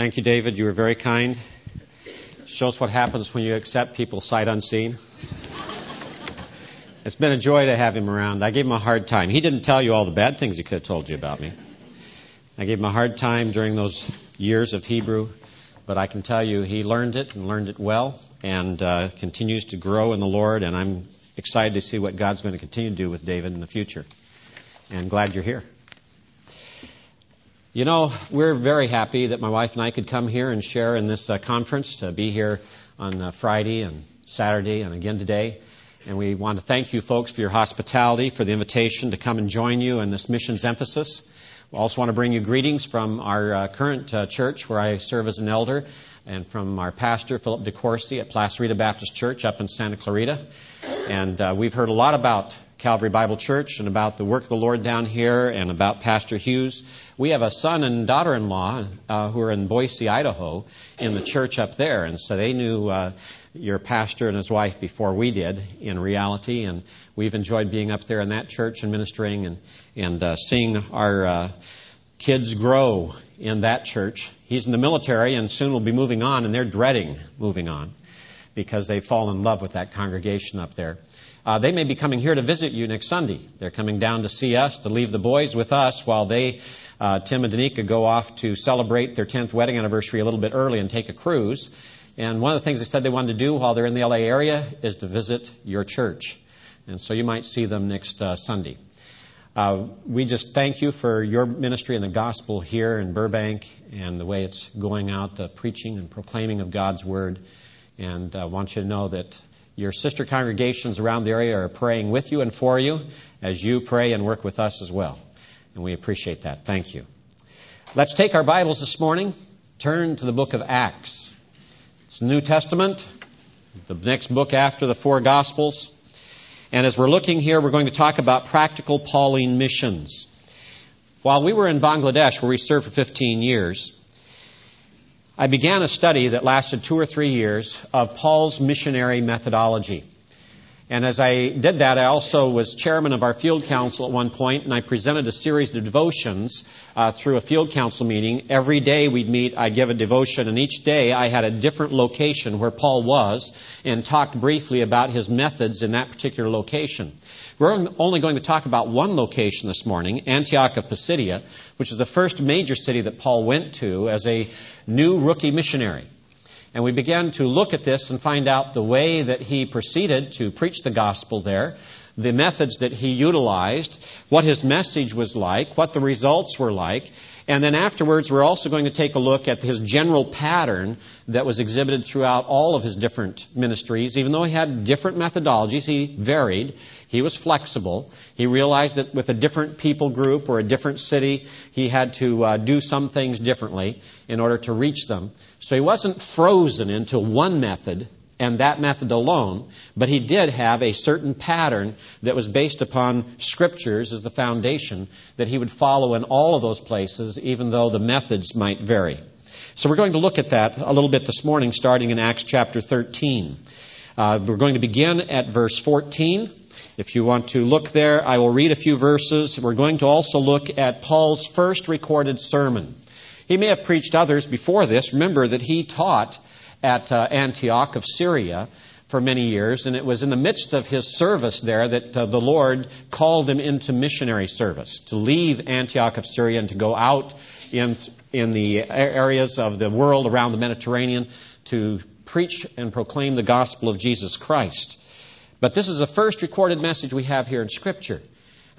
Thank you, David. You were very kind. Shows what happens when you accept people sight unseen. It's been a joy to have him around. I gave him a hard time. He didn't tell you all the bad things he could have told you about me. I gave him a hard time during those years of Hebrew, but I can tell you he learned it and learned it well and uh, continues to grow in the Lord, and I'm excited to see what God's going to continue to do with David in the future. And glad you're here. You know, we're very happy that my wife and I could come here and share in this uh, conference, to be here on uh, Friday and Saturday and again today. And we want to thank you folks for your hospitality, for the invitation to come and join you in this missions emphasis. We also want to bring you greetings from our uh, current uh, church where I serve as an elder and from our pastor, Philip DeCourcy at Placerita Baptist Church up in Santa Clarita. And uh, we've heard a lot about Calvary Bible Church and about the work of the Lord down here and about Pastor Hughes. We have a son and daughter in law uh, who are in Boise, Idaho, in the church up there. And so they knew uh, your pastor and his wife before we did in reality. And we've enjoyed being up there in that church and ministering and, and uh, seeing our uh, kids grow in that church. He's in the military and soon will be moving on, and they're dreading moving on because they fall in love with that congregation up there. Uh, they may be coming here to visit you next Sunday. They're coming down to see us, to leave the boys with us while they, uh, Tim and Danica, go off to celebrate their 10th wedding anniversary a little bit early and take a cruise. And one of the things they said they wanted to do while they're in the LA area is to visit your church. And so you might see them next uh, Sunday. Uh, we just thank you for your ministry and the gospel here in Burbank and the way it's going out, uh, preaching and proclaiming of God's word. And I uh, want you to know that your sister congregations around the area are praying with you and for you as you pray and work with us as well. And we appreciate that. Thank you. Let's take our Bibles this morning, turn to the book of Acts. It's the New Testament, the next book after the four Gospels. And as we're looking here, we're going to talk about practical Pauline missions. While we were in Bangladesh, where we served for 15 years, I began a study that lasted two or three years of Paul's missionary methodology. And as I did that, I also was chairman of our field council at one point, and I presented a series of devotions uh, through a field council meeting. Every day we'd meet, I'd give a devotion, and each day I had a different location where Paul was and talked briefly about his methods in that particular location. We're only going to talk about one location this morning, Antioch of Pisidia, which is the first major city that Paul went to as a new rookie missionary. And we began to look at this and find out the way that he proceeded to preach the gospel there, the methods that he utilized, what his message was like, what the results were like, and then afterwards, we're also going to take a look at his general pattern that was exhibited throughout all of his different ministries. Even though he had different methodologies, he varied. He was flexible. He realized that with a different people group or a different city, he had to uh, do some things differently in order to reach them. So he wasn't frozen into one method and that method alone, but he did have a certain pattern that was based upon scriptures as the foundation that he would follow in all of those places, even though the methods might vary. So we're going to look at that a little bit this morning, starting in Acts chapter 13. Uh, we're going to begin at verse 14. If you want to look there, I will read a few verses. We're going to also look at Paul's first recorded sermon. He may have preached others before this. Remember that he taught at uh, Antioch of Syria for many years, and it was in the midst of his service there that uh, the Lord called him into missionary service to leave Antioch of Syria and to go out in in the areas of the world around the Mediterranean to preach and proclaim the gospel of Jesus Christ. But this is the first recorded message we have here in Scripture.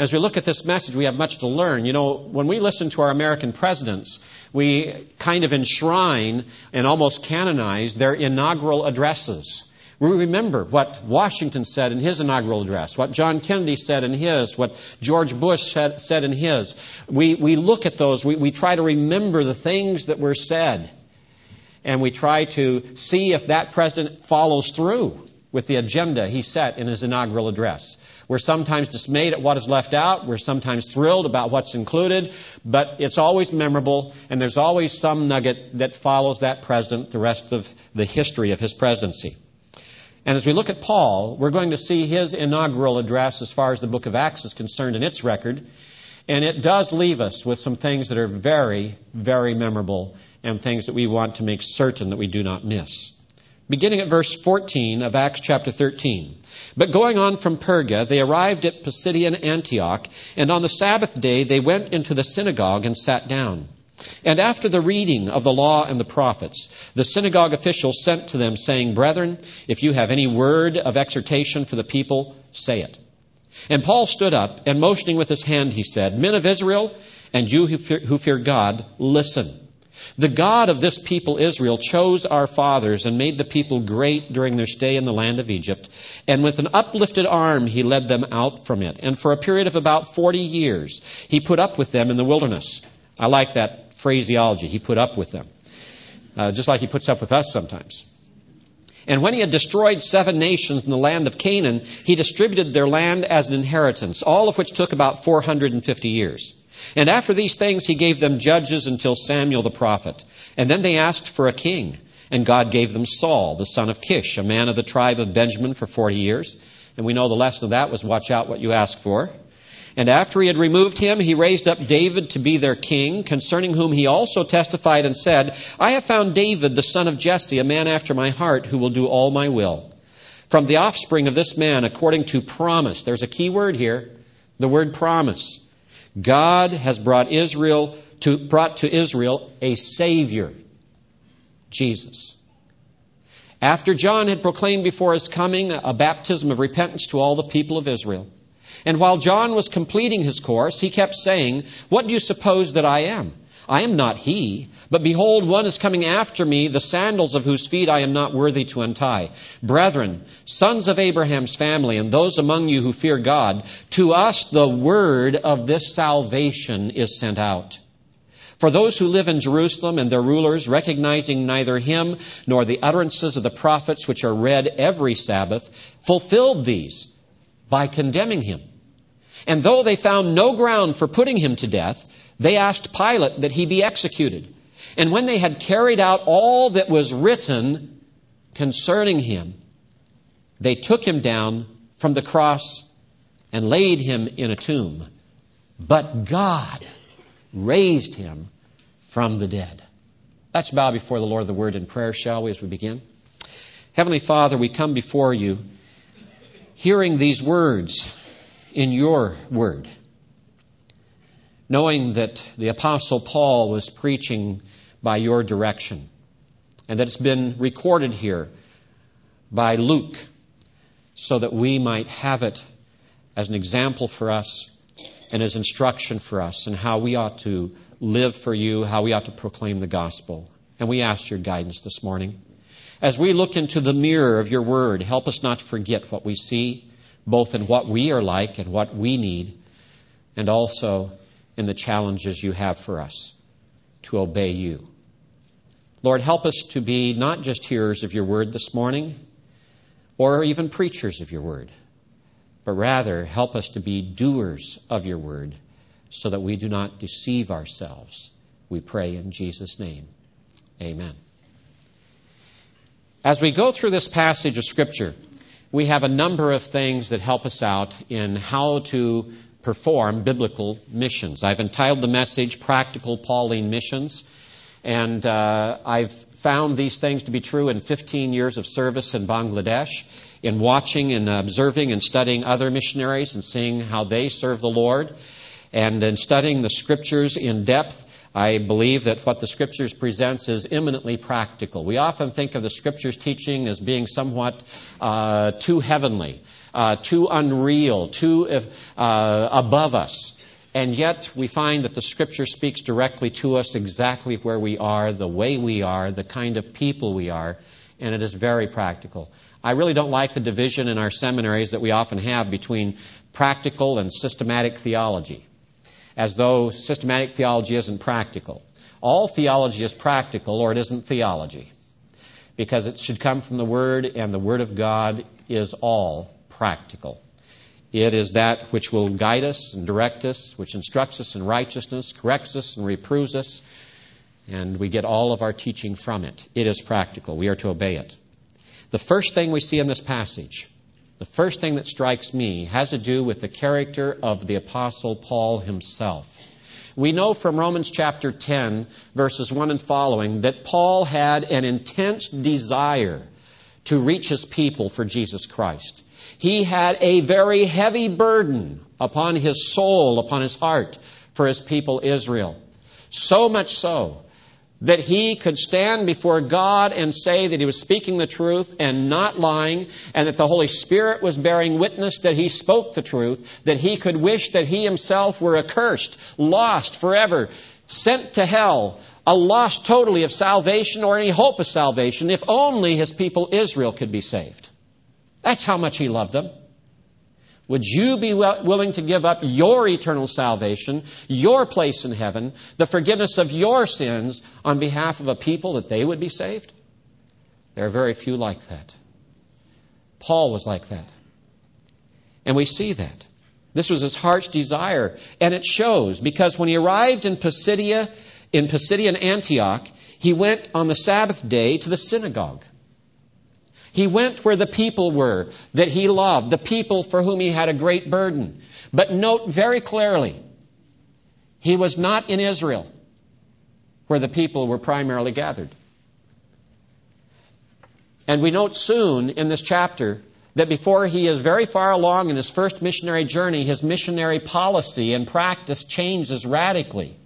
As we look at this message, we have much to learn. You know, when we listen to our American presidents, we kind of enshrine and almost canonize their inaugural addresses. We remember what Washington said in his inaugural address, what John Kennedy said in his, what George Bush said, said in his. We, we look at those, we, we try to remember the things that were said, and we try to see if that president follows through with the agenda he set in his inaugural address. We're sometimes dismayed at what is left out. We're sometimes thrilled about what's included, but it's always memorable, and there's always some nugget that follows that president the rest of the history of his presidency. And as we look at Paul, we're going to see his inaugural address as far as the book of Acts is concerned in its record. And it does leave us with some things that are very, very memorable and things that we want to make certain that we do not miss. Beginning at verse 14 of Acts chapter 13. But going on from Perga, they arrived at Pisidian Antioch, and on the Sabbath day they went into the synagogue and sat down. And after the reading of the law and the prophets, the synagogue officials sent to them, saying, Brethren, if you have any word of exhortation for the people, say it. And Paul stood up, and motioning with his hand, he said, Men of Israel, and you who fear, who fear God, listen. The God of this people Israel chose our fathers and made the people great during their stay in the land of Egypt. And with an uplifted arm, he led them out from it. And for a period of about 40 years, he put up with them in the wilderness. I like that phraseology. He put up with them. Uh, just like he puts up with us sometimes. And when he had destroyed seven nations in the land of Canaan, he distributed their land as an inheritance, all of which took about 450 years. And after these things, he gave them judges until Samuel the prophet. And then they asked for a king. And God gave them Saul, the son of Kish, a man of the tribe of Benjamin, for 40 years. And we know the lesson of that was watch out what you ask for. And after he had removed him, he raised up David to be their king, concerning whom he also testified and said, I have found David, the son of Jesse, a man after my heart, who will do all my will. From the offspring of this man, according to promise, there's a key word here, the word promise. God has brought Israel to, brought to Israel a Savior, Jesus. After John had proclaimed before his coming a baptism of repentance to all the people of Israel. And while John was completing his course, he kept saying, What do you suppose that I am? I am not he, but behold, one is coming after me, the sandals of whose feet I am not worthy to untie. Brethren, sons of Abraham's family, and those among you who fear God, to us the word of this salvation is sent out. For those who live in Jerusalem and their rulers, recognizing neither him nor the utterances of the prophets which are read every Sabbath, fulfilled these by condemning him. And though they found no ground for putting him to death, they asked Pilate that he be executed. And when they had carried out all that was written concerning him, they took him down from the cross and laid him in a tomb. But God raised him from the dead. Let's bow before the Lord of the Word in prayer, shall we, as we begin? Heavenly Father, we come before you hearing these words in your word knowing that the Apostle Paul was preaching by your direction, and that it's been recorded here by Luke so that we might have it as an example for us and as instruction for us and how we ought to live for you, how we ought to proclaim the gospel. And we ask your guidance this morning. As we look into the mirror of your word, help us not forget what we see, both in what we are like and what we need, and also in the challenges you have for us to obey you. Lord, help us to be not just hearers of your word this morning or even preachers of your word, but rather help us to be doers of your word so that we do not deceive ourselves. We pray in Jesus' name. Amen. As we go through this passage of Scripture, we have a number of things that help us out in how to perform biblical missions. I've entitled the message Practical Pauline Missions, and uh, I've found these things to be true in 15 years of service in Bangladesh, in watching and observing and studying other missionaries and seeing how they serve the Lord, and in studying the scriptures in depth. I believe that what the Scriptures presents is eminently practical. We often think of the Scriptures teaching as being somewhat uh, too heavenly uh, too unreal, too uh, above us. And yet we find that the Scripture speaks directly to us exactly where we are, the way we are, the kind of people we are, and it is very practical. I really don't like the division in our seminaries that we often have between practical and systematic theology, as though systematic theology isn't practical. All theology is practical, or it isn't theology, because it should come from the Word, and the Word of God is all practical. It is that which will guide us and direct us, which instructs us in righteousness, corrects us and reproves us, and we get all of our teaching from it. It is practical. We are to obey it. The first thing we see in this passage, the first thing that strikes me, has to do with the character of the Apostle Paul himself. we know from Romans chapter 10, verses 1 and following, that Paul had an intense desire to reach his people for Jesus Christ. He had a very heavy burden upon his soul, upon his heart for his people Israel. So much so that he could stand before God and say that he was speaking the truth and not lying, and that the Holy Spirit was bearing witness that he spoke the truth, that he could wish that he himself were accursed, lost forever, sent to hell, a loss totally of salvation or any hope of salvation, if only his people Israel could be saved. That's how much he loved them. Would you be willing to give up your eternal salvation, your place in heaven, the forgiveness of your sins on behalf of a people that they would be saved? There are very few like that. Paul was like that. And we see that. This was his heart's desire, and it shows because when he arrived in Pisidia, in Pisidian Antioch, he went on the Sabbath day to the synagogue. He went where the people were that he loved, the people for whom he had a great burden. But note very clearly, he was not in Israel, where the people were primarily gathered. And we note soon in this chapter that before he is very far along in his first missionary journey, his missionary policy and practice changes radically.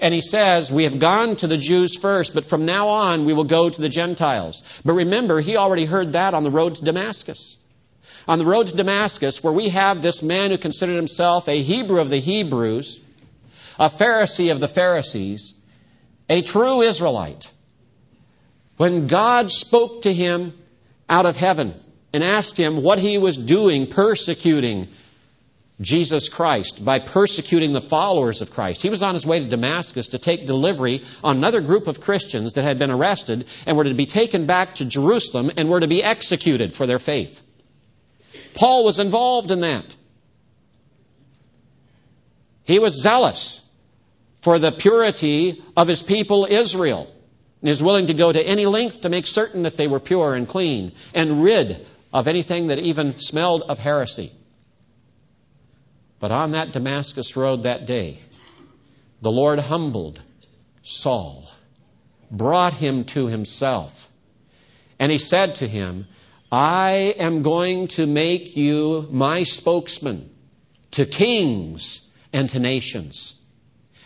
And he says, We have gone to the Jews first, but from now on we will go to the Gentiles. But remember, he already heard that on the road to Damascus. On the road to Damascus, where we have this man who considered himself a Hebrew of the Hebrews, a Pharisee of the Pharisees, a true Israelite. When God spoke to him out of heaven and asked him what he was doing, persecuting Jesus Christ by persecuting the followers of Christ. He was on his way to Damascus to take delivery on another group of Christians that had been arrested and were to be taken back to Jerusalem and were to be executed for their faith. Paul was involved in that. He was zealous for the purity of his people Israel and is willing to go to any length to make certain that they were pure and clean and rid of anything that even smelled of heresy. But on that Damascus road that day, the Lord humbled Saul, brought him to himself, and he said to him, I am going to make you my spokesman to kings and to nations.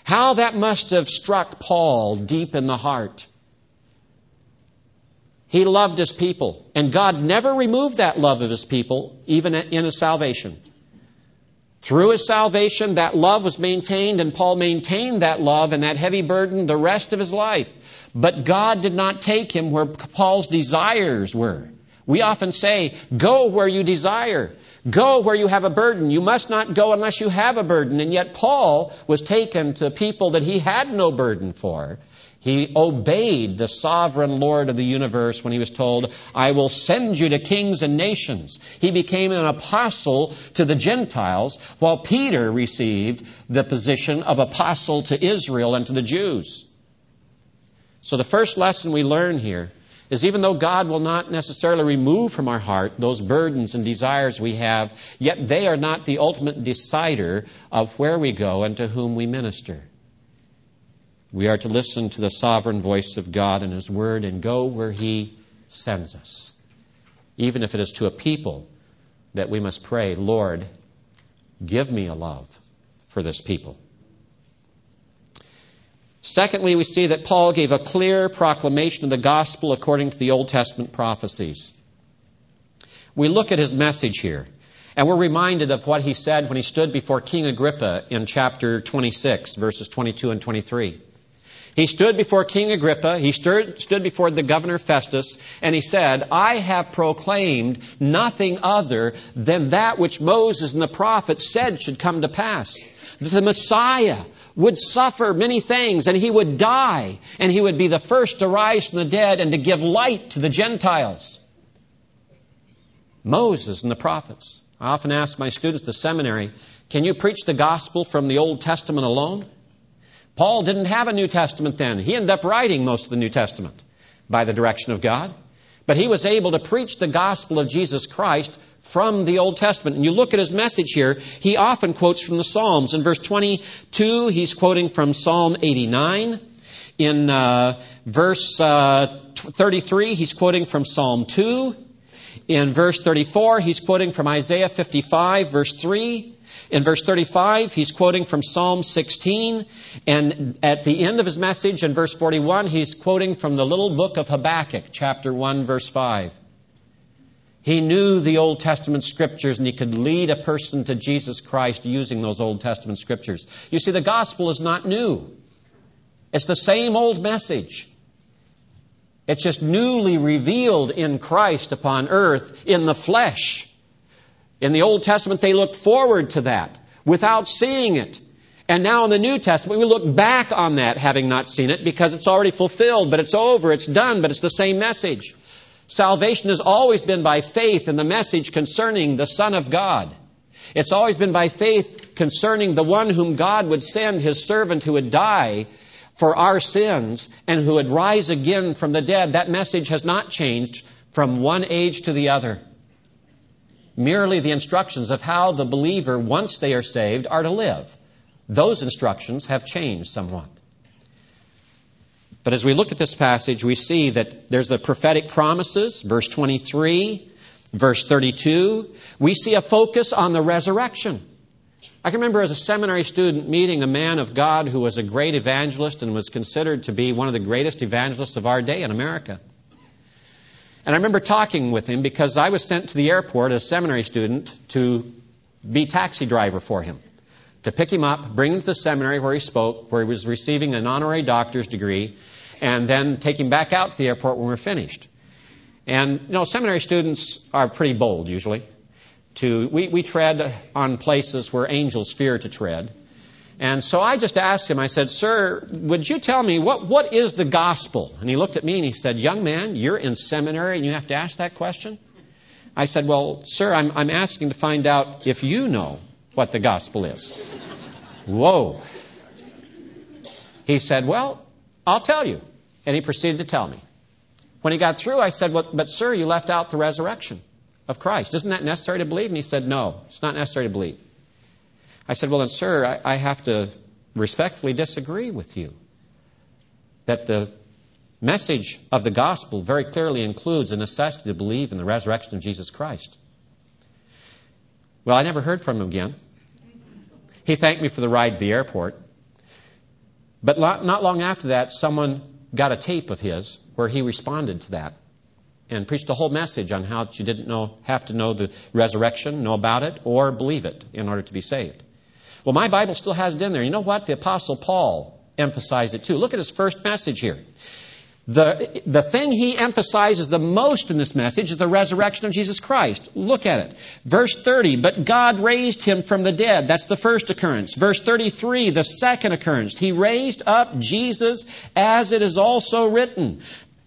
How that must have struck Paul deep in the heart. He loved his people, and God never removed that love of his people, even in his salvation. Through his salvation, that love was maintained, and Paul maintained that love and that heavy burden the rest of his life. But God did not take him where Paul's desires were. We often say, go where you desire. Go where you have a burden. You must not go unless you have a burden. And yet Paul was taken to people that he had no burden for. He obeyed the sovereign Lord of the universe when he was told, I will send you to kings and nations. He became an apostle to the Gentiles, while Peter received the position of apostle to Israel and to the Jews. So the first lesson we learn here is even though God will not necessarily remove from our heart those burdens and desires we have, yet they are not the ultimate decider of where we go and to whom we minister. We are to listen to the sovereign voice of God and His Word and go where He sends us. Even if it is to a people that we must pray, Lord, give me a love for this people. Secondly, we see that Paul gave a clear proclamation of the gospel according to the Old Testament prophecies. We look at his message here, and we're reminded of what he said when he stood before King Agrippa in chapter 26, verses 22 and 23. He stood before King Agrippa, he stood, stood before the governor Festus, and he said, I have proclaimed nothing other than that which Moses and the prophets said should come to pass. That the Messiah would suffer many things, and he would die, and he would be the first to rise from the dead and to give light to the Gentiles. Moses and the prophets. I often ask my students at the seminary, can you preach the gospel from the Old Testament alone? Paul didn't have a New Testament then. He ended up writing most of the New Testament by the direction of God. But he was able to preach the gospel of Jesus Christ from the Old Testament. And you look at his message here, he often quotes from the Psalms. In verse 22, he's quoting from Psalm 89. In uh, verse uh, 33, he's quoting from Psalm 2. In verse 34, he's quoting from Isaiah 55, verse 3. In verse 35, he's quoting from Psalm 16. And at the end of his message, in verse 41, he's quoting from the little book of Habakkuk, chapter 1, verse 5. He knew the Old Testament scriptures and he could lead a person to Jesus Christ using those Old Testament scriptures. You see, the gospel is not new. It's the same old message. It's just newly revealed in Christ upon earth in the flesh. In the Old Testament, they looked forward to that without seeing it. And now in the New Testament, we look back on that having not seen it because it's already fulfilled, but it's over, it's done, but it's the same message. Salvation has always been by faith in the message concerning the Son of God. It's always been by faith concerning the one whom God would send, his servant who would die for our sins and who would rise again from the dead. That message has not changed from one age to the other. Merely the instructions of how the believer, once they are saved, are to live. Those instructions have changed somewhat. But as we look at this passage, we see that there's the prophetic promises, verse 23, verse 32. We see a focus on the resurrection. I can remember as a seminary student meeting a man of God who was a great evangelist and was considered to be one of the greatest evangelists of our day in America. And I remember talking with him because I was sent to the airport as a seminary student to be taxi driver for him, to pick him up, bring him to the seminary where he spoke, where he was receiving an honorary doctor's degree, and then take him back out to the airport when we were finished. And, you know, seminary students are pretty bold usually. To, we, we tread on places where angels fear to tread. And so I just asked him, I said, Sir, would you tell me what, what is the gospel? And he looked at me and he said, Young man, you're in seminary and you have to ask that question? I said, Well, sir, I'm, I'm asking to find out if you know what the gospel is. Whoa. He said, Well, I'll tell you. And he proceeded to tell me. When he got through, I said, well, But, sir, you left out the resurrection of Christ. Isn't that necessary to believe? And he said, No, it's not necessary to believe. I said, Well, then, sir, I, I have to respectfully disagree with you. That the message of the gospel very clearly includes a necessity to believe in the resurrection of Jesus Christ. Well, I never heard from him again. He thanked me for the ride to the airport. But not long after that, someone got a tape of his where he responded to that and preached a whole message on how you didn't know, have to know the resurrection, know about it, or believe it in order to be saved. Well, my Bible still has it in there. You know what? The Apostle Paul emphasized it too. Look at his first message here. The, the thing he emphasizes the most in this message is the resurrection of Jesus Christ. Look at it. Verse 30, but God raised him from the dead. That's the first occurrence. Verse 33, the second occurrence. He raised up Jesus as it is also written.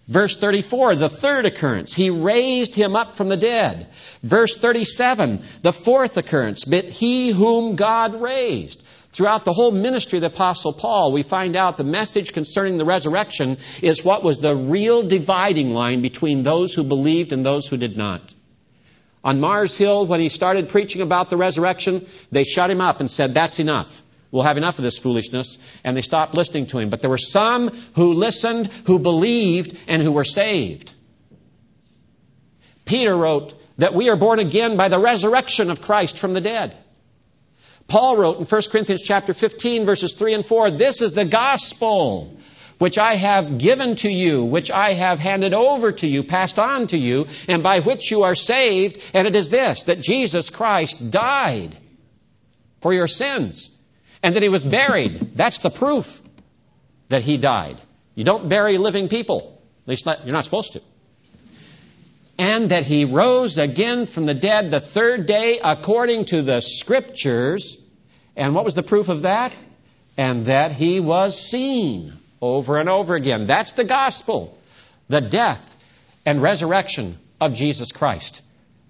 Verse 34, the third occurrence. He raised him up from the dead. Verse 37, the fourth occurrence. But he whom God raised. Throughout the whole ministry of the Apostle Paul, we find out the message concerning the resurrection is what was the real dividing line between those who believed and those who did not. On Mars Hill, when he started preaching about the resurrection, they shut him up and said, That's enough. We'll have enough of this foolishness. And they stopped listening to him. But there were some who listened, who believed, and who were saved. Peter wrote that we are born again by the resurrection of Christ from the dead. Paul wrote in 1 Corinthians chapter 15 verses 3 and 4, this is the gospel which I have given to you, which I have handed over to you, passed on to you, and by which you are saved, and it is this, that Jesus Christ died for your sins, and that he was buried. That's the proof that he died. You don't bury living people. At least not, you're not supposed to. And that he rose again from the dead the third day according to the scriptures and what was the proof of that? And that he was seen over and over again. That's the gospel. The death and resurrection of Jesus Christ.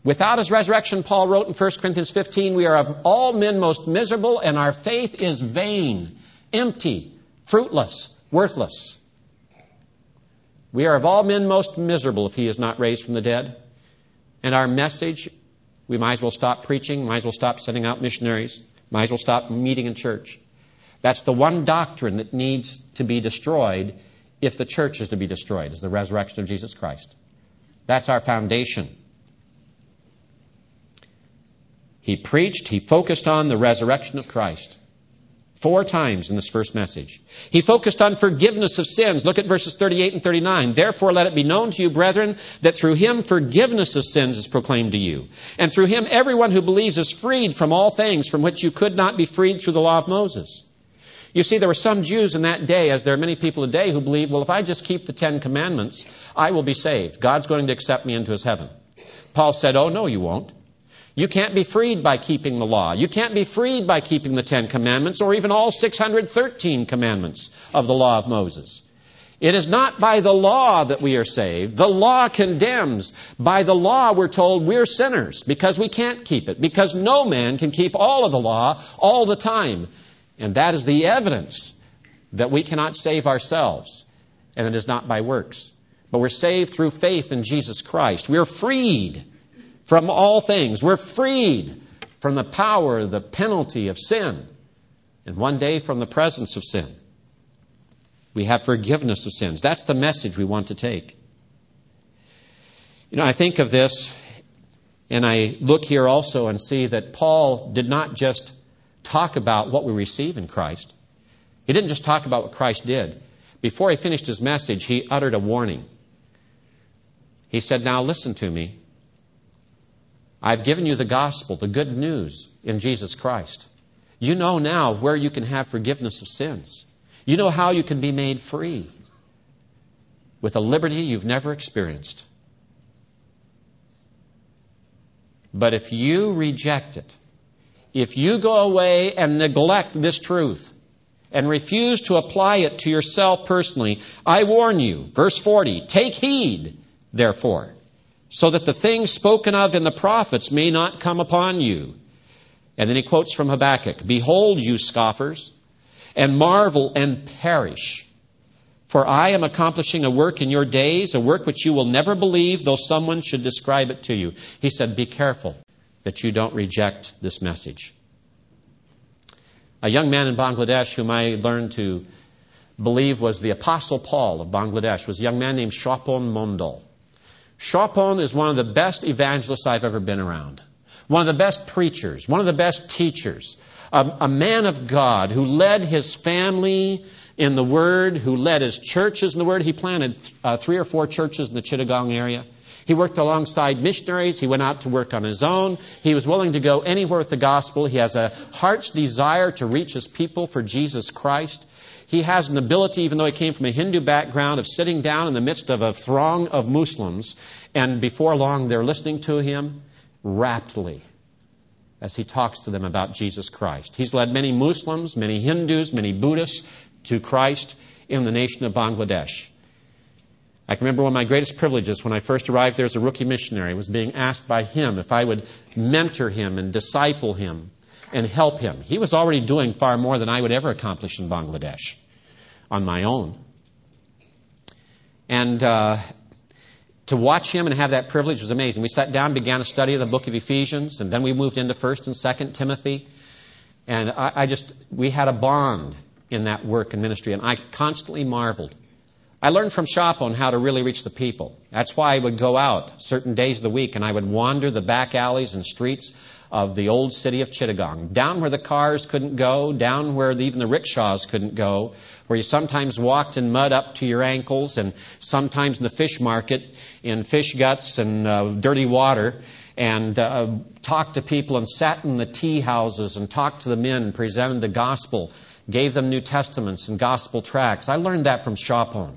Without his resurrection, Paul wrote in 1 Corinthians 15, we are of all men most miserable, and our faith is vain, empty, fruitless, worthless. We are of all men most miserable if he is not raised from the dead. And our message we might as well stop preaching, might as well stop sending out missionaries, might as well stop meeting in church. That's the one doctrine that needs to be destroyed if the church is to be destroyed, is the resurrection of Jesus Christ. That's our foundation. He preached, he focused on the resurrection of Christ. Four times in this first message. He focused on forgiveness of sins. Look at verses 38 and 39. Therefore, let it be known to you, brethren, that through him forgiveness of sins is proclaimed to you. And through him everyone who believes is freed from all things from which you could not be freed through the law of Moses. You see, there were some Jews in that day, as there are many people today, who believe, well, if I just keep the Ten Commandments, I will be saved. God's going to accept me into his heaven. Paul said, oh, no, you won't. You can't be freed by keeping the law. You can't be freed by keeping the Ten Commandments or even all 613 commandments of the law of Moses. It is not by the law that we are saved. The law condemns. By the law, we're told we're sinners because we can't keep it, because no man can keep all of the law all the time. And that is the evidence that we cannot save ourselves, and it is not by works. But we're saved through faith in Jesus Christ. We're freed from all things. We're freed from the power, the penalty of sin, and one day from the presence of sin. We have forgiveness of sins. That's the message we want to take. You know, I think of this, and I look here also and see that Paul did not just talk about what we receive in Christ. He didn't just talk about what Christ did. Before he finished his message, he uttered a warning. He said, Now listen to me. I've given you the gospel, the good news in Jesus Christ. You know now where you can have forgiveness of sins. You know how you can be made free with a liberty you've never experienced. But if you reject it, if you go away and neglect this truth and refuse to apply it to yourself personally, I warn you, verse 40, take heed, therefore so that the things spoken of in the prophets may not come upon you. And then he quotes from Habakkuk Behold, you scoffers, and marvel and perish. For I am accomplishing a work in your days, a work which you will never believe, though someone should describe it to you. He said, Be careful that you don't reject this message. A young man in Bangladesh whom I learned to believe was the Apostle Paul of Bangladesh was a young man named Shapon Mondal. Shapon is one of the best evangelists I've ever been around. One of the best preachers, one of the best teachers, a, a man of God who led his family in the Word, who led his churches in the Word. He planted uh, three or four churches in the Chittagong area. He worked alongside missionaries. He went out to work on his own. He was willing to go anywhere with the gospel. He has a heart's desire to reach his people for Jesus Christ. He has an ability, even though he came from a Hindu background, of sitting down in the midst of a throng of Muslims, and before long they're listening to him raptly as he talks to them about Jesus Christ. He's led many Muslims, many Hindus, many Buddhists to Christ in the nation of Bangladesh. I can remember one of my greatest privileges when I first arrived there as a rookie missionary was being asked by him if I would mentor him and disciple him and help him. He was already doing far more than I would ever accomplish in Bangladesh on my own. And uh, to watch him and have that privilege was amazing. We sat down, began a study of the book of Ephesians, and then we moved into First and Second Timothy. And I, I just we had a bond in that work and ministry, and I constantly marveled. I learned from Shopon how to really reach the people. That's why I would go out certain days of the week and I would wander the back alleys and streets of the old city of Chittagong, down where the cars couldn't go, down where even the rickshaws couldn't go, where you sometimes walked in mud up to your ankles, and sometimes in the fish market in fish guts and uh, dirty water, and uh, talked to people and sat in the tea houses and talked to the men and presented the gospel, gave them New Testaments and gospel tracts. I learned that from Shopon.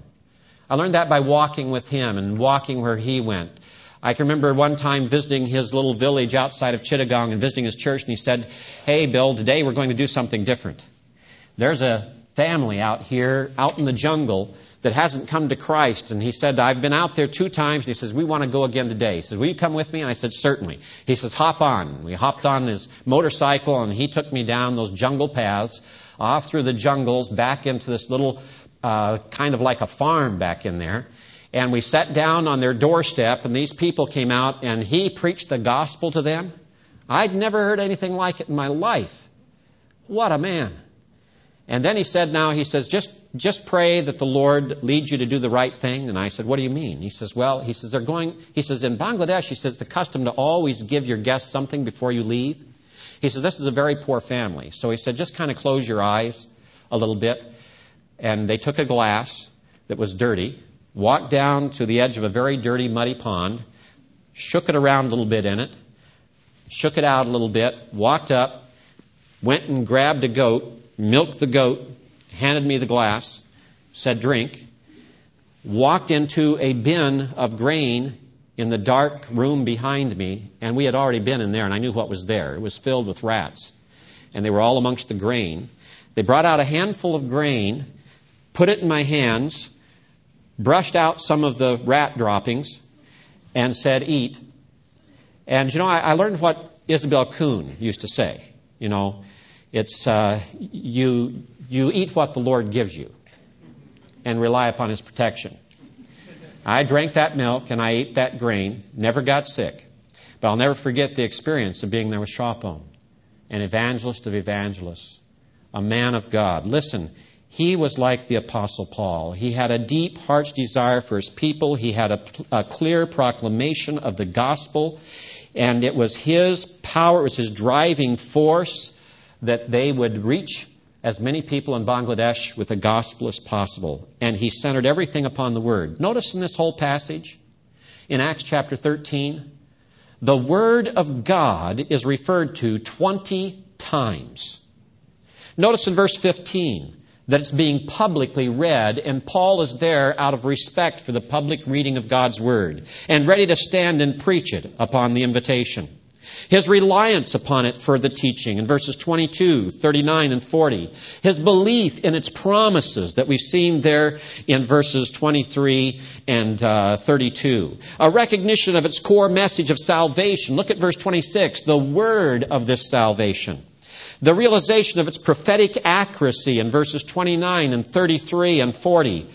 I learned that by walking with him and walking where he went. I can remember one time visiting his little village outside of Chittagong and visiting his church, and he said, Hey, Bill, today we're going to do something different. There's a family out here, out in the jungle, that hasn't come to Christ. And he said, I've been out there two times. And he says, We want to go again today. He says, Will you come with me? And I said, Certainly. He says, Hop on. We hopped on his motorcycle, and he took me down those jungle paths, off through the jungles, back into this little uh, kind of like a farm back in there and we sat down on their doorstep, and these people came out, and he preached the gospel to them. I'd never heard anything like it in my life. What a man. And then he said, now, he says, just, just pray that the Lord leads you to do the right thing. And I said, what do you mean? He says, well, he says, they're going, he says, in Bangladesh, he says, the custom to always give your guests something before you leave. He says, this is a very poor family. So he said, just kind of close your eyes a little bit. And they took a glass that was dirty, walked down to the edge of a very dirty, muddy pond, shook it around a little bit in it, shook it out a little bit, walked up, went and grabbed a goat, milked the goat, handed me the glass, said, drink, walked into a bin of grain in the dark room behind me, and we had already been in there, and I knew what was there. It was filled with rats, and they were all amongst the grain. They brought out a handful of grain, put it in my hands, brushed out some of the rat droppings, and said, Eat. And, you know, I, I learned what Isobel Kuhn used to say. You know, it's uh, you, you eat what the Lord gives you and rely upon His protection. I drank that milk and I ate that grain, never got sick. But I'll never forget the experience of being there with Shopon, an evangelist of evangelists, a man of God. Listen, he was like the Apostle Paul. He had a deep heart's desire for his people. He had a, a, clear proclamation of the gospel. And it was his power, it was his driving force that they would reach as many people in Bangladesh with the gospel as possible. And he centered everything upon the word. Notice in this whole passage, in Acts chapter 13, the word of God is referred to 20 times. Notice in verse 15 that it's being publicly read, and Paul is there out of respect for the public reading of God's word and ready to stand and preach it upon the invitation his reliance upon it for the teaching in verses 22, 39, and 40, his belief in its promises that we've seen there in verses 23 and uh, 32, a recognition of its core message of salvation. Look at verse 26, the word of this salvation. The realization of its prophetic accuracy in verses 29 and 33 and 40.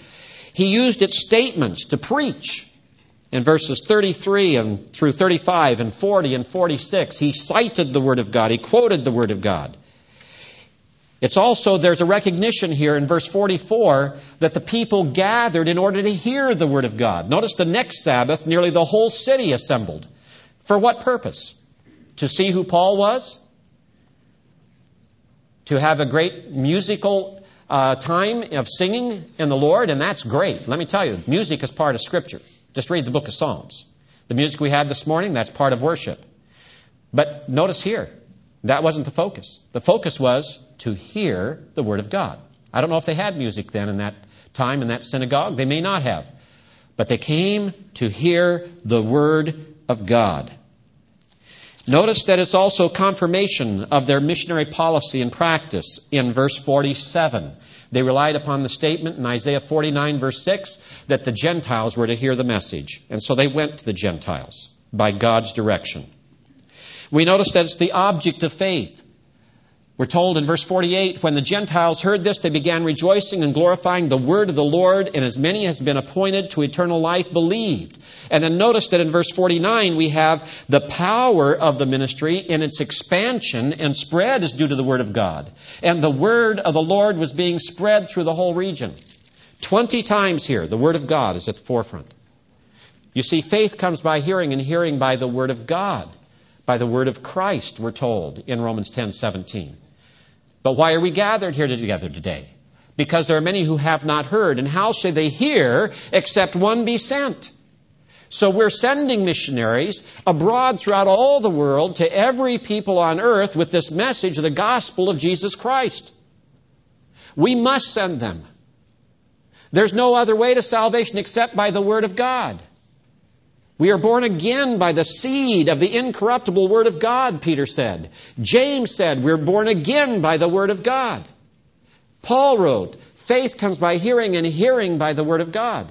He used its statements to preach in verses 33 and through 35 and 40 and 46, he cited the Word of God. He quoted the Word of God. It's also, there's a recognition here in verse 44 that the people gathered in order to hear the Word of God. Notice the next Sabbath, nearly the whole city assembled. For what purpose? To see who Paul was? To have a great musical uh, time of singing in the Lord, and that's great. Let me tell you, music is part of Scripture. Just read the book of Psalms. The music we had this morning, that's part of worship. But notice here, that wasn't the focus. The focus was to hear the Word of God. I don't know if they had music then in that time in that synagogue. They may not have. But they came to hear the Word of God. Notice that it's also confirmation of their missionary policy and practice in verse 47. They relied upon the statement in Isaiah 49, verse 6, that the Gentiles were to hear the message. And so they went to the Gentiles by God's direction. We notice that it's the object of faith. We're told in verse 48 when the Gentiles heard this, they began rejoicing and glorifying the word of the Lord, and as many as been appointed to eternal life believed. And then notice that in verse 49 we have the power of the ministry in its expansion and spread is due to the word of God. And the word of the Lord was being spread through the whole region. Twenty times here, the word of God is at the forefront. You see, faith comes by hearing, and hearing by the word of God, by the word of Christ, we're told in Romans 10 17. But why are we gathered here together today? Because there are many who have not heard. And how shall they hear except one be sent? So we're sending missionaries abroad throughout all the world to every people on earth with this message of the gospel of Jesus Christ. We must send them. There's no other way to salvation except by the Word of God. We are born again by the seed of the incorruptible Word of God, Peter said. James said, We're born again by the Word of God. Paul wrote, Faith comes by hearing, and hearing by the Word of God.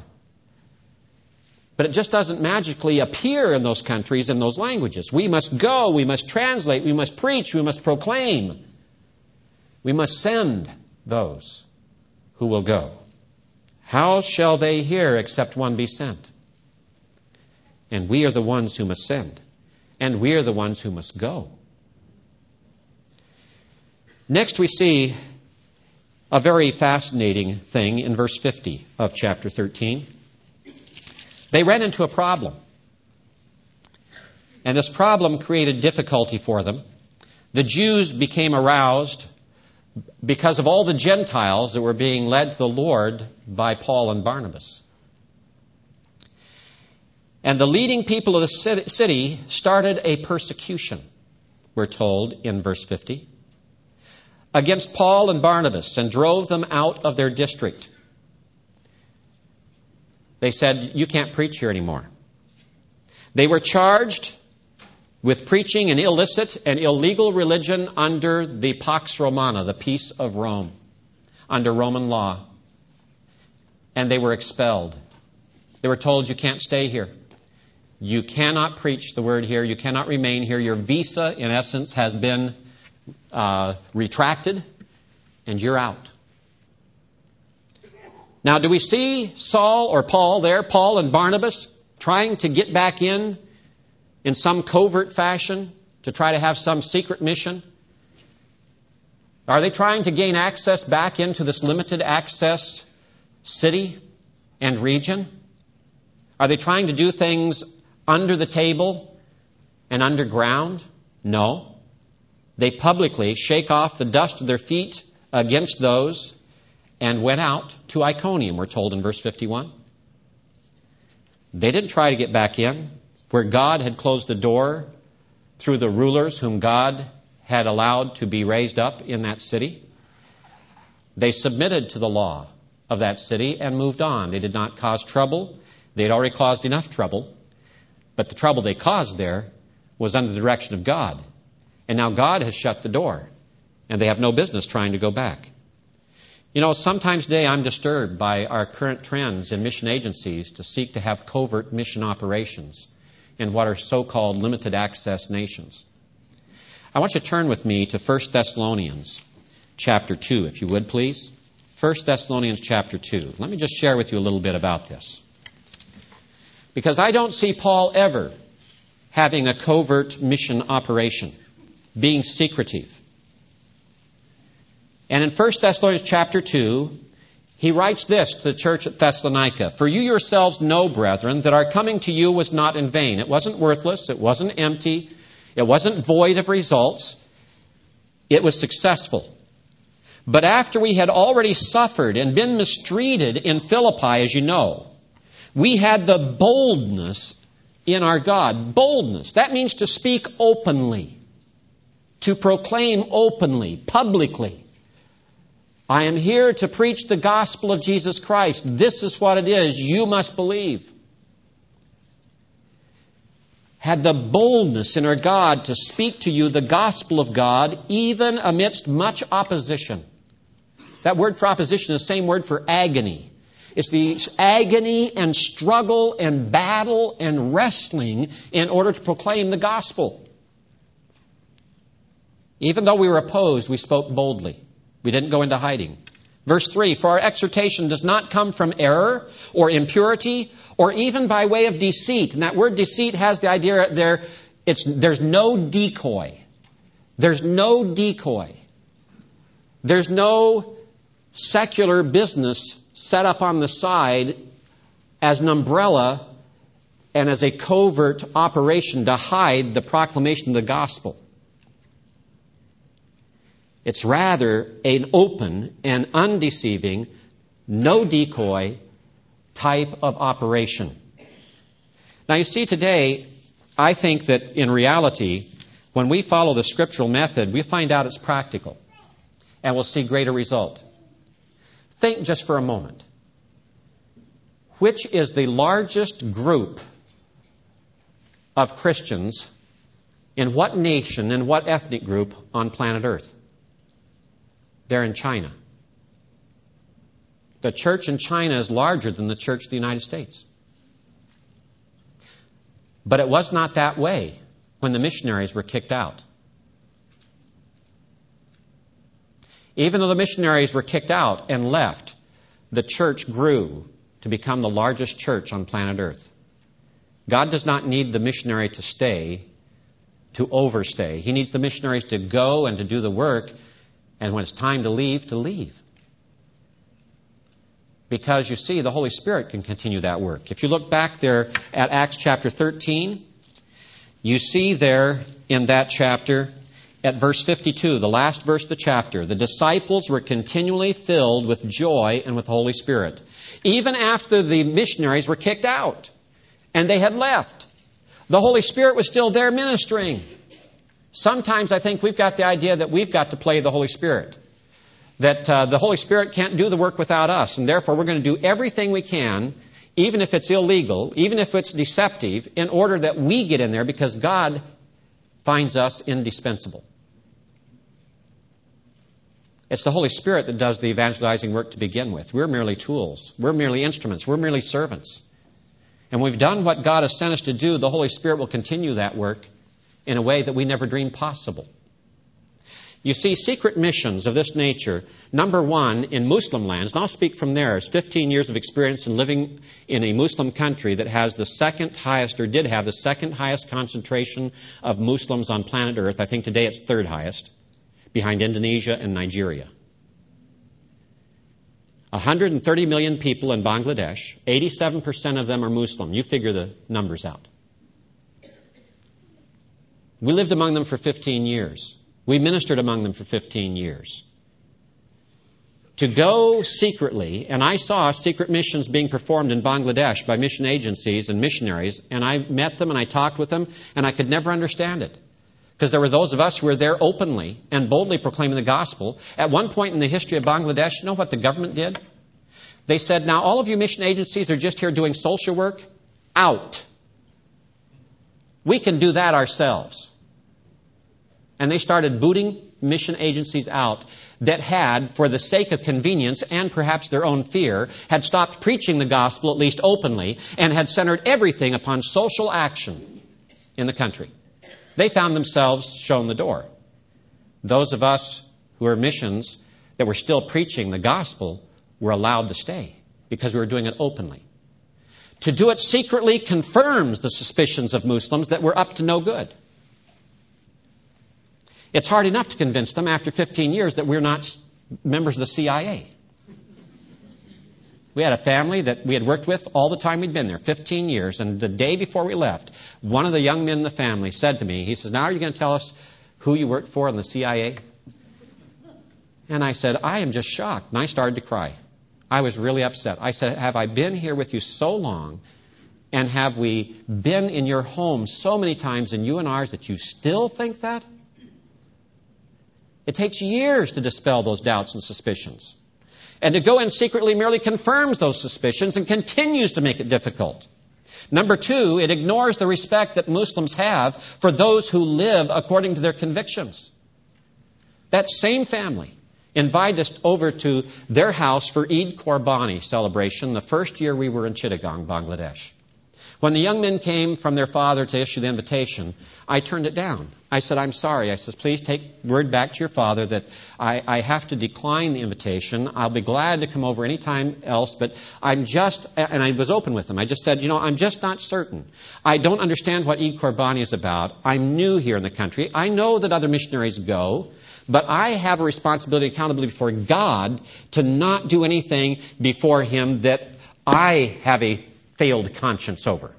But it just doesn't magically appear in those countries in those languages. We must go, we must translate, we must preach, we must proclaim. We must send those who will go. How shall they hear except one be sent? And we are the ones who must send. And we are the ones who must go. Next, we see a very fascinating thing in verse 50 of chapter 13. They ran into a problem. And this problem created difficulty for them. The Jews became aroused because of all the Gentiles that were being led to the Lord by Paul and Barnabas. And the leading people of the city started a persecution, we're told in verse 50, against Paul and Barnabas and drove them out of their district. They said, You can't preach here anymore. They were charged with preaching an illicit and illegal religion under the Pax Romana, the peace of Rome, under Roman law. And they were expelled. They were told, You can't stay here. You cannot preach the word here. You cannot remain here. Your visa, in essence, has been uh, retracted, and you're out. Now, do we see Saul or Paul there, Paul and Barnabas, trying to get back in in some covert fashion to try to have some secret mission? Are they trying to gain access back into this limited access city and region? Are they trying to do things under the table and underground? No. They publicly shake off the dust of their feet against those and went out to Iconium, we're told in verse 51. They didn't try to get back in where God had closed the door through the rulers whom God had allowed to be raised up in that city. They submitted to the law of that city and moved on. They did not cause trouble. They had already caused enough trouble. But the trouble they caused there was under the direction of God. And now God has shut the door. And they have no business trying to go back. You know, sometimes today I'm disturbed by our current trends in mission agencies to seek to have covert mission operations in what are so called limited access nations. I want you to turn with me to 1 Thessalonians chapter 2, if you would please. 1 Thessalonians chapter 2. Let me just share with you a little bit about this. Because I don't see Paul ever having a covert mission operation, being secretive. And in 1 Thessalonians chapter 2, he writes this to the church at Thessalonica For you yourselves know, brethren, that our coming to you was not in vain. It wasn't worthless, it wasn't empty, it wasn't void of results, it was successful. But after we had already suffered and been mistreated in Philippi, as you know, we had the boldness in our God. Boldness. That means to speak openly, to proclaim openly, publicly. I am here to preach the gospel of Jesus Christ. This is what it is. You must believe. Had the boldness in our God to speak to you the gospel of God, even amidst much opposition. That word for opposition is the same word for agony. It's the agony and struggle and battle and wrestling in order to proclaim the gospel. Even though we were opposed, we spoke boldly. We didn't go into hiding. Verse 3 For our exhortation does not come from error or impurity or even by way of deceit. And that word deceit has the idea there, it's, there's no decoy. There's no decoy. There's no secular business set up on the side as an umbrella and as a covert operation to hide the proclamation of the gospel. It's rather an open and undeceiving, no decoy type of operation. Now, you see, today, I think that in reality, when we follow the scriptural method, we find out it's practical and we'll see greater result. Think just for a moment. Which is the largest group of Christians in what nation and what ethnic group on planet Earth? They're in China. The church in China is larger than the church in the United States. But it was not that way when the missionaries were kicked out. Even though the missionaries were kicked out and left, the church grew to become the largest church on planet Earth. God does not need the missionary to stay, to overstay. He needs the missionaries to go and to do the work And when it's time to leave, to leave. Because you see, the Holy Spirit can continue that work. If you look back there at Acts chapter 13, you see there in that chapter at verse 52, the last verse of the chapter, the disciples were continually filled with joy and with the Holy Spirit. Even after the missionaries were kicked out and they had left, the Holy Spirit was still there ministering. Sometimes I think we've got the idea that we've got to play the Holy Spirit. That uh, the Holy Spirit can't do the work without us, and therefore we're going to do everything we can, even if it's illegal, even if it's deceptive, in order that we get in there because God finds us indispensable. It's the Holy Spirit that does the evangelizing work to begin with. We're merely tools. We're merely instruments. We're merely servants. And we've done what God has sent us to do. The Holy Spirit will continue that work in a way that we never dreamed possible. You see, secret missions of this nature, number one, in Muslim lands, and I'll speak from there, is 15 years of experience in living in a Muslim country that has the second highest, or did have the second highest concentration of Muslims on planet Earth. I think today it's third highest, behind Indonesia and Nigeria. 130 million people in Bangladesh, 87% of them are Muslim. You figure the numbers out. We lived among them for 15 years. We ministered among them for 15 years. To go secretly, and I saw secret missions being performed in Bangladesh by mission agencies and missionaries, and I met them and I talked with them, and I could never understand it. Because there were those of us who were there openly and boldly proclaiming the gospel. At one point in the history of Bangladesh, you know what the government did? They said, now all of you mission agencies are just here doing social work. Out. We can do that ourselves. And they started booting mission agencies out that had, for the sake of convenience and perhaps their own fear, had stopped preaching the gospel, at least openly, and had centered everything upon social action in the country they found themselves shown the door. Those of us who are missions that were still preaching the gospel were allowed to stay because we were doing it openly. To do it secretly confirms the suspicions of Muslims that we're up to no good. It's hard enough to convince them after 15 years that we're not members of the CIA. We had a family that we had worked with all the time we'd been there, 15 years. And the day before we left, one of the young men in the family said to me, he says, Now are you going to tell us who you worked for in the CIA? And I said, I am just shocked. And I started to cry. I was really upset. I said, Have I been here with you so long? And have we been in your home so many times and you and ours that you still think that? It takes years to dispel those doubts and suspicions. And to go in secretly merely confirms those suspicions and continues to make it difficult. Number two, it ignores the respect that Muslims have for those who live according to their convictions. That same family invited us over to their house for Eid Qurbani celebration the first year we were in Chittagong, Bangladesh. When the young men came from their father to issue the invitation, I turned it down. I said, I'm sorry. I says, please take word back to your father that I, I have to decline the invitation. I'll be glad to come over any time else, but I'm just, and I was open with them. I just said, you know, I'm just not certain. I don't understand what Eid Qurbani is about. I'm new here in the country. I know that other missionaries go. But I have a responsibility, and accountability before God to not do anything before Him that I have a failed conscience over.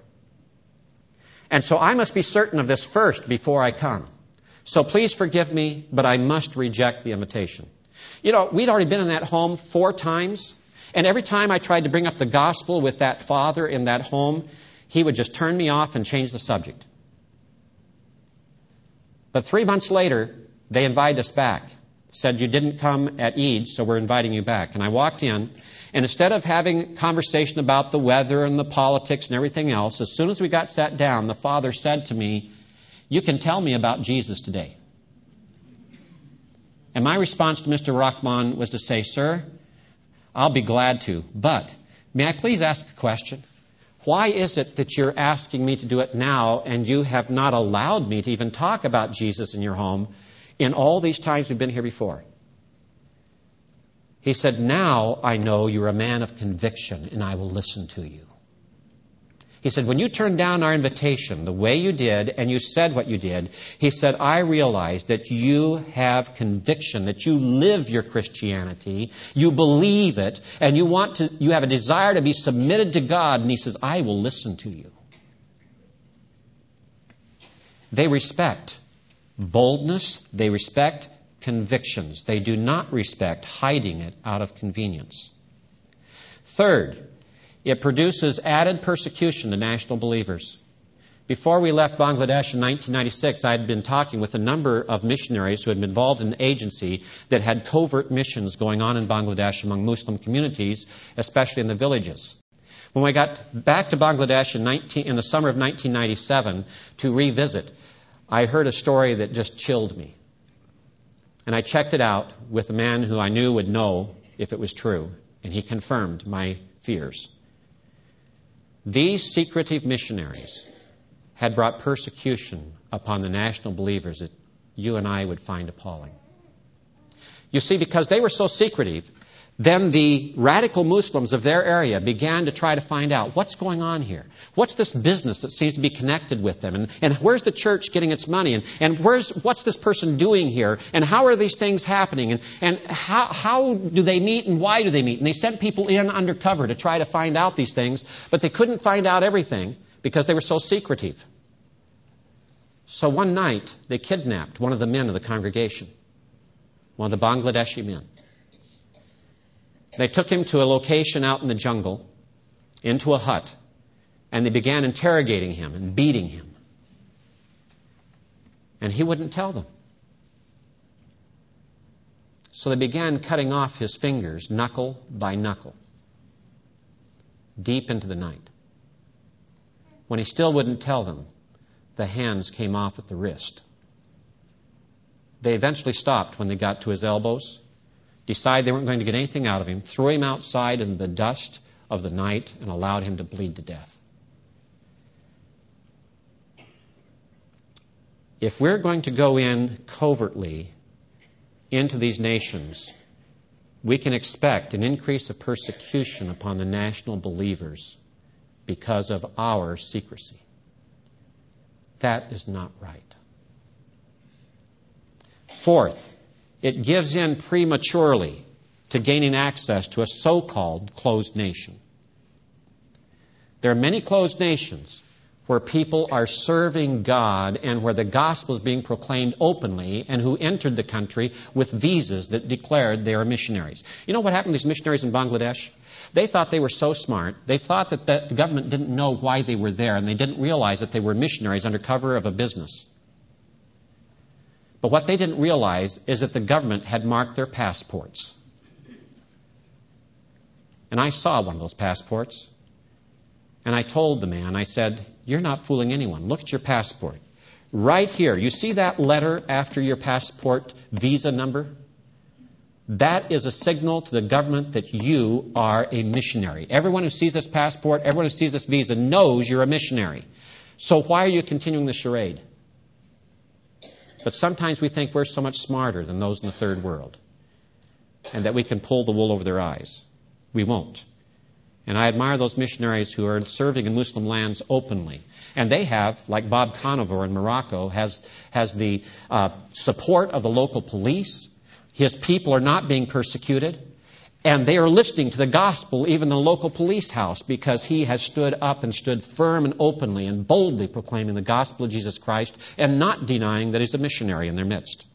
And so I must be certain of this first before I come. So please forgive me, but I must reject the invitation. You know, we'd already been in that home four times, and every time I tried to bring up the gospel with that father in that home, he would just turn me off and change the subject. But three months later, they invited us back. Said, You didn't come at Eid, so we're inviting you back. And I walked in, and instead of having conversation about the weather and the politics and everything else, as soon as we got sat down, the father said to me, You can tell me about Jesus today. And my response to Mr. Rahman was to say, Sir, I'll be glad to, but may I please ask a question? Why is it that you're asking me to do it now and you have not allowed me to even talk about Jesus in your home in all these times we've been here before? He said, Now I know you're a man of conviction and I will listen to you. He said, when you turned down our invitation the way you did and you said what you did, he said, I realize that you have conviction, that you live your Christianity, you believe it, and you want to, you have a desire to be submitted to God. And he says, I will listen to you. They respect boldness, they respect convictions. They do not respect hiding it out of convenience. Third, it produces added persecution to national believers. Before we left Bangladesh in 1996, I had been talking with a number of missionaries who had been involved in an agency that had covert missions going on in Bangladesh among Muslim communities, especially in the villages. When we got back to Bangladesh in, 19, in the summer of 1997 to revisit, I heard a story that just chilled me. And I checked it out with a man who I knew would know if it was true, and he confirmed my fears. These secretive missionaries had brought persecution upon the national believers that you and I would find appalling. You see, because they were so secretive, then the radical Muslims of their area began to try to find out what's going on here. What's this business that seems to be connected with them? And, and where's the church getting its money? And, and where's, what's this person doing here? And how are these things happening? And, and how, how do they meet and why do they meet? And they sent people in undercover to try to find out these things, but they couldn't find out everything because they were so secretive. So one night, they kidnapped one of the men of the congregation, one of the Bangladeshi men. They took him to a location out in the jungle, into a hut, and they began interrogating him and beating him. And he wouldn't tell them. So they began cutting off his fingers, knuckle by knuckle, deep into the night. When he still wouldn't tell them, the hands came off at the wrist. They eventually stopped when they got to his elbows decided they weren't going to get anything out of him, threw him outside in the dust of the night, and allowed him to bleed to death. If we're going to go in covertly into these nations, we can expect an increase of persecution upon the national believers because of our secrecy. That is not right. Fourth, it gives in prematurely to gaining access to a so called closed nation. There are many closed nations where people are serving God and where the gospel is being proclaimed openly and who entered the country with visas that declared they are missionaries. You know what happened to these missionaries in Bangladesh? They thought they were so smart. They thought that the government didn't know why they were there and they didn't realize that they were missionaries under cover of a business. But what they didn't realize is that the government had marked their passports. And I saw one of those passports. And I told the man, I said, You're not fooling anyone. Look at your passport. Right here, you see that letter after your passport visa number? That is a signal to the government that you are a missionary. Everyone who sees this passport, everyone who sees this visa knows you're a missionary. So why are you continuing the charade? But sometimes we think we're so much smarter than those in the third world and that we can pull the wool over their eyes. We won't. And I admire those missionaries who are serving in Muslim lands openly. And they have, like Bob Conover in Morocco, has, has the uh, support of the local police. His people are not being persecuted. And they are listening to the gospel, even the local police house, because he has stood up and stood firm and openly and boldly proclaiming the gospel of Jesus Christ and not denying that he's a missionary in their midst.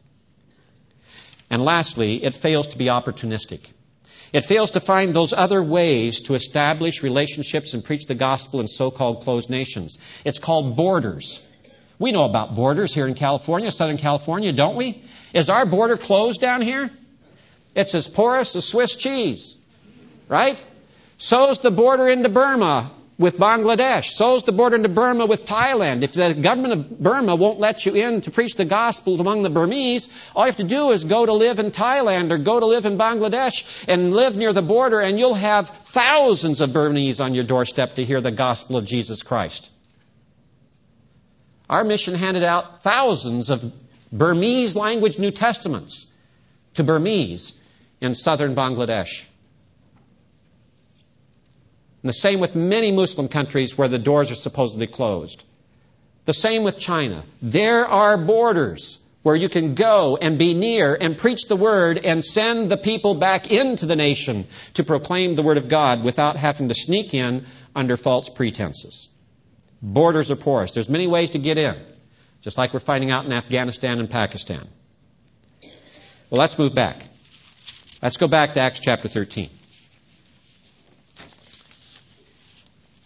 And lastly, it fails to be opportunistic. It fails to find those other ways to establish relationships and preach the gospel in so called closed nations. It's called borders. We know about borders here in California, Southern California, don't we? Is our border closed down here? It's as porous as Swiss cheese, right? So's the border into Burma with Bangladesh. So's the border into Burma with Thailand. If the government of Burma won't let you in to preach the gospel among the Burmese, all you have to do is go to live in Thailand or go to live in Bangladesh and live near the border and you'll have thousands of Burmese on your doorstep to hear the gospel of Jesus Christ. Our mission handed out thousands of Burmese language New Testaments to Burmese in southern Bangladesh. And the same with many Muslim countries where the doors are supposedly closed. The same with China. There are borders where you can go and be near and preach the word and send the people back into the nation to proclaim the word of God without having to sneak in under false pretenses. Borders are porous. There's many ways to get in, just like we're finding out in Afghanistan and Pakistan. Well, let's move back. Let's go back to Acts chapter 13.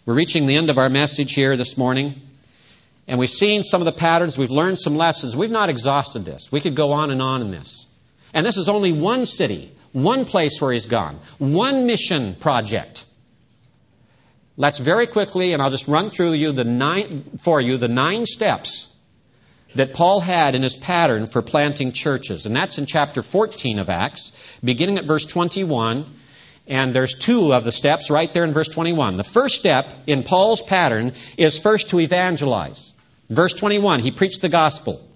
We're reaching the end of our message here this morning. And we've seen some of the patterns, we've learned some lessons. We've not exhausted this. We could go on and on in this. And this is only one city, one place where he's gone, one mission project. Let's very quickly, and I'll just run through you the nine, for you the nine steps that Paul had in his pattern for planting churches. And that's in chapter 14 of Acts, beginning at verse 21. And there's two of the steps right there in verse 21. The first step in Paul's pattern is first to evangelize. Verse 21, he preached the gospel.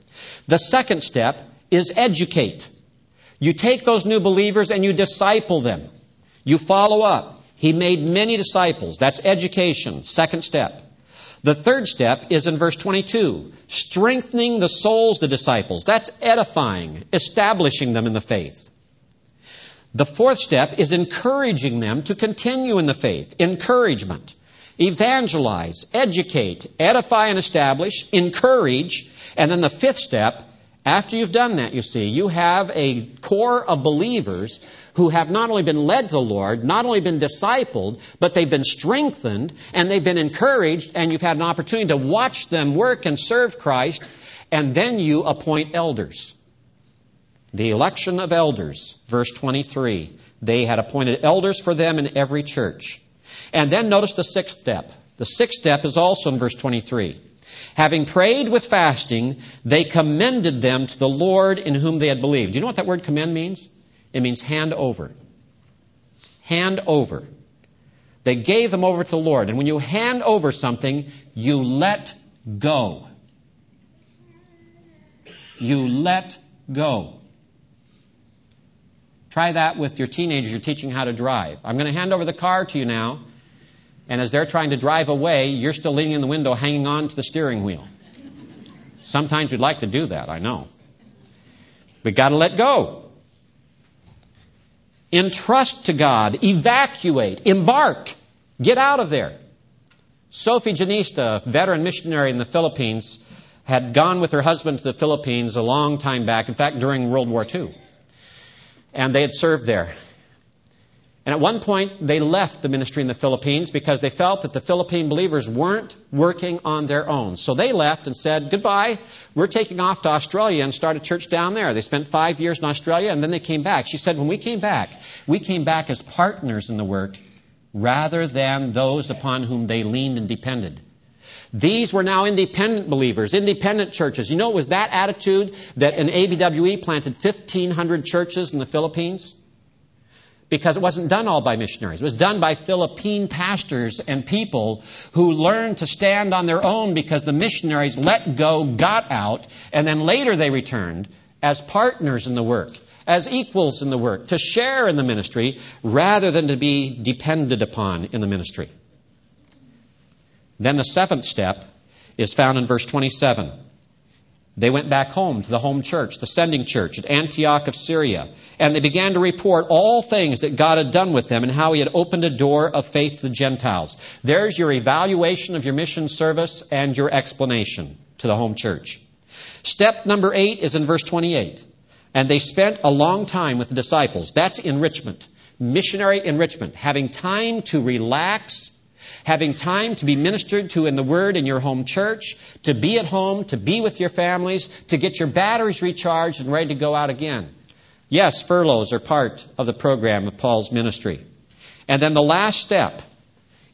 The second step is educate. You take those new believers and you disciple them. You follow up. He made many disciples. That's education. Second step. The third step is in verse 22, strengthening the souls, the disciples. That's edifying, establishing them in the faith. The fourth step is encouraging them to continue in the faith. Encouragement evangelize, educate, edify and establish, encourage, and then the fifth step, after you've done that, you see, you have a core of believers who have not only been led to the Lord, not only been discipled, but they've been strengthened and they've been encouraged, and you've had an opportunity to watch them work and serve Christ, and then you appoint elders. The election of elders, verse 23. They had appointed elders for them in every church. And then notice the sixth step. The sixth step is also in verse 23. Having prayed with fasting, they commended them to the Lord in whom they had believed. Do you know what that word commend means? It means hand over. Hand over. They gave them over to the Lord. And when you hand over something, you let go. You let go. Try that with your teenagers you're teaching how to drive. I'm going to hand over the car to you now. And as they're trying to drive away, you're still leaning in the window hanging on to the steering wheel. Sometimes we'd like to do that, I know. But got to let go. Entrust to God. Evacuate. Embark. Get out of there. Sophie Janista, veteran missionary in the Philippines, had gone with her husband to the Philippines a long time back, in fact, during World War II and they had served there. And at one point, they left the ministry in the Philippines because they felt that the Philippine believers weren't working on their own. So they left and said, Goodbye, we're taking off to Australia and start a church down there. They spent five years in Australia and then they came back. She said, When we came back, we came back as partners in the work rather than those upon whom they leaned and depended. These were now independent believers, independent churches. You know, it was that attitude that an ABWE planted 1,500 churches in the Philippines? Because it wasn't done all by missionaries. It was done by Philippine pastors and people who learned to stand on their own because the missionaries let go, got out, and then later they returned as partners in the work, as equals in the work, to share in the ministry rather than to be depended upon in the ministry. Then the seventh step is found in verse 27. They went back home to the home church, the sending church at Antioch of Syria, and they began to report all things that God had done with them and how He had opened a door of faith to the Gentiles. There's your evaluation of your mission service and your explanation to the home church. Step number eight is in verse 28. And they spent a long time with the disciples. That's enrichment. Missionary enrichment. Having time to relax having time to be ministered to in the Word in your home church, to be at home, to be with your families, to get your batteries recharged and ready to go out again. Yes, furloughs are part of the program of Paul's ministry. And then the last step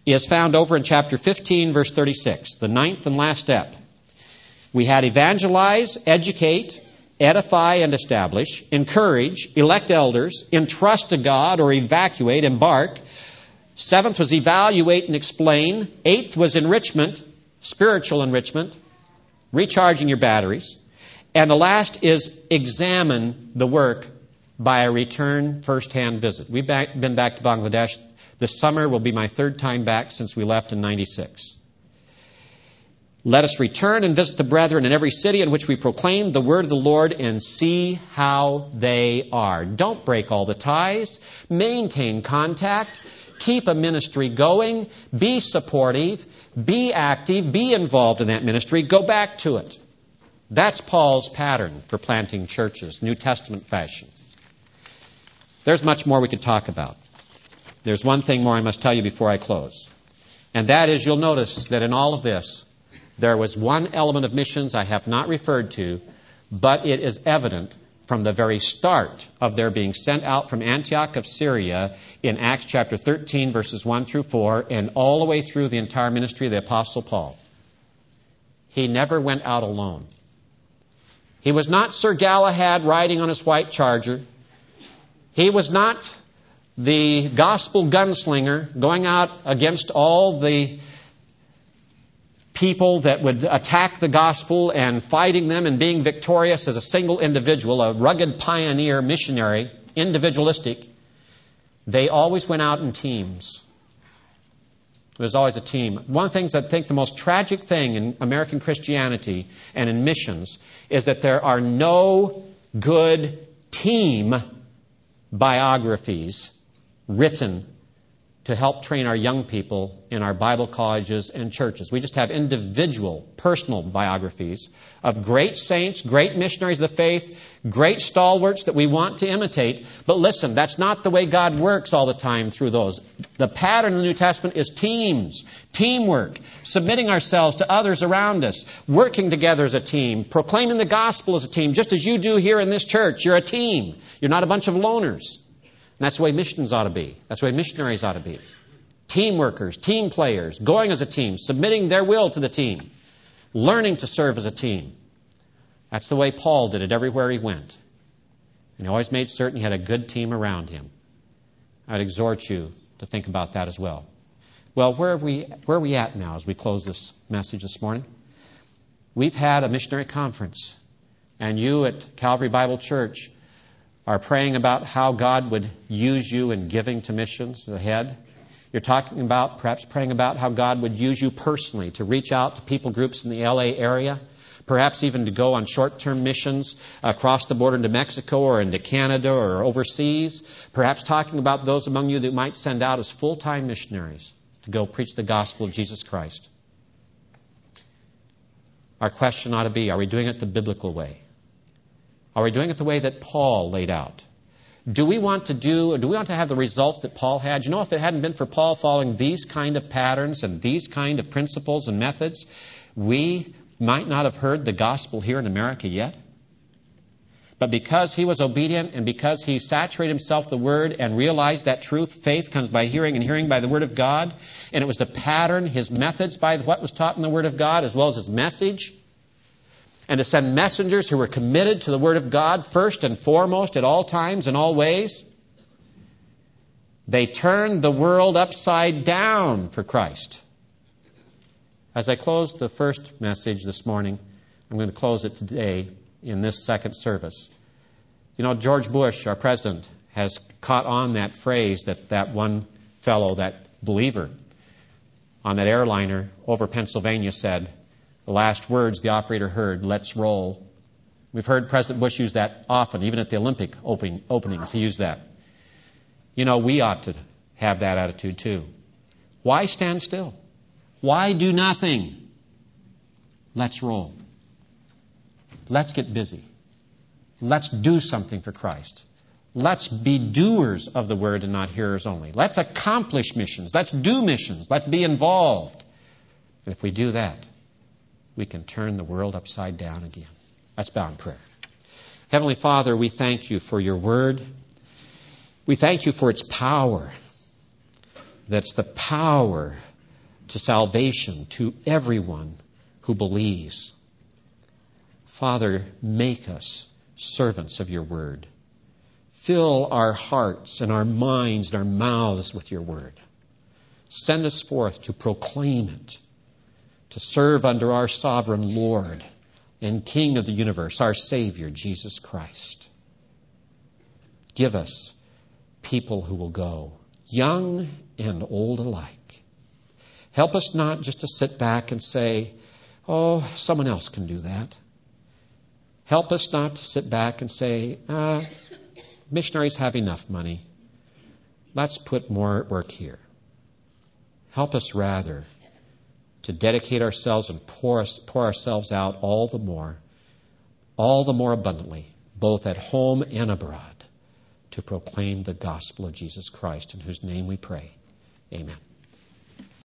is found over in chapter 15, verse 36, the ninth and last step. We had evangelize, educate, edify and establish, encourage, elect elders, entrust to God or evacuate, embark, Seventh was evaluate and explain. Eighth was enrichment, spiritual enrichment, recharging your batteries. And the last is examine the work by a return first hand visit. We've back, been back to Bangladesh This summer will be my third time back since we left in 96. Let us return and visit the brethren in every city in which we proclaim the word of the Lord and see how they are. Don't break all the ties. Maintain contact. Keep a ministry going. Be supportive. Be active. Be involved in that ministry. Go back to it. That's Paul's pattern for planting churches, New Testament fashion. There's much more we could talk about. There's one thing more I must tell you before I close. And that is you'll notice that in all of this, there was one element of missions I have not referred to, but it is evident from the very start of their being sent out from Antioch of Syria in Acts chapter 13, verses 1 through 4, and all the way through the entire ministry of the Apostle Paul. He never went out alone. He was not Sir Galahad riding on his white charger. He was not the gospel gunslinger going out against all the people that would attack the gospel and fighting them and being victorious as a single individual, a rugged pioneer missionary, individualistic, they always went out in teams. Was always a team. One of the things I think the most tragic thing in American Christianity and in missions is that there are no good team biographies written to help train our young people in our Bible colleges and churches. We just have individual, personal biographies of great saints, great missionaries of the faith, great stalwarts that we want to imitate. But listen, that's not the way God works all the time through those. The pattern in the New Testament is teams, teamwork, submitting ourselves to others around us, working together as a team, proclaiming the gospel as a team, just as you do here in this church. You're a team. You're not a bunch of loners. That's the way missions ought to be. That's the way missionaries ought to be. Team workers, team players, going as a team, submitting their will to the team, learning to serve as a team. That's the way Paul did it everywhere he went. And he always made certain he had a good team around him. I'd exhort you to think about that as well. Well, where are we, where are we at now as we close this message this morning? We've had a missionary conference, and you at Calvary Bible Church are praying about how God would use you in giving to missions ahead. You're talking about perhaps praying about how God would use you personally to reach out to people groups in the LA area, perhaps even to go on short term missions across the border into Mexico or into Canada or overseas. Perhaps talking about those among you that might send out as full time missionaries to go preach the gospel of Jesus Christ. Our question ought to be are we doing it the biblical way? Are we doing it the way that Paul laid out? Do we want to do, do we want to have the results that Paul had? You know, if it hadn't been for Paul following these kind of patterns and these kind of principles and methods, we might not have heard the gospel here in America yet. But because he was obedient and because he saturated himself the Word and realized that truth, faith comes by hearing and hearing by the Word of God, and it was to pattern his methods by what was taught in the Word of God as well as his message, and to send messengers who were committed to the Word of God first and foremost at all times and all ways. They turned the world upside down for Christ. As I close the first message this morning, I'm going to close it today in this second service. You know, George Bush, our president, has caught on that phrase that that one fellow, that believer, on that airliner over Pennsylvania said, the last words the operator heard, let's roll. We've heard President Bush use that often, even at the Olympic opening, openings, he used that. You know, we ought to have that attitude too. Why stand still? Why do nothing? Let's roll. Let's get busy. Let's do something for Christ. Let's be doers of the word and not hearers only. Let's accomplish missions. Let's do missions. Let's be involved. If we do that, we can turn the world upside down again. Bow in prayer. Heavenly Father, we thank you for your word. We thank you for its power. That's the power to salvation to everyone who believes. Father, make us servants of your word. Fill our hearts and our minds and our mouths with your word. Send us forth to proclaim it to serve under our sovereign Lord and King of the universe, our Savior, Jesus Christ. Give us people who will go young and old alike. Help us not just to sit back and say, oh, someone else can do that. Help us not to sit back and say, uh, missionaries have enough money. Let's put more work here. Help us rather to dedicate ourselves and pour, us, pour ourselves out all the more, all the more abundantly, both at home and abroad, to proclaim the gospel of Jesus Christ, in whose name we pray. Amen.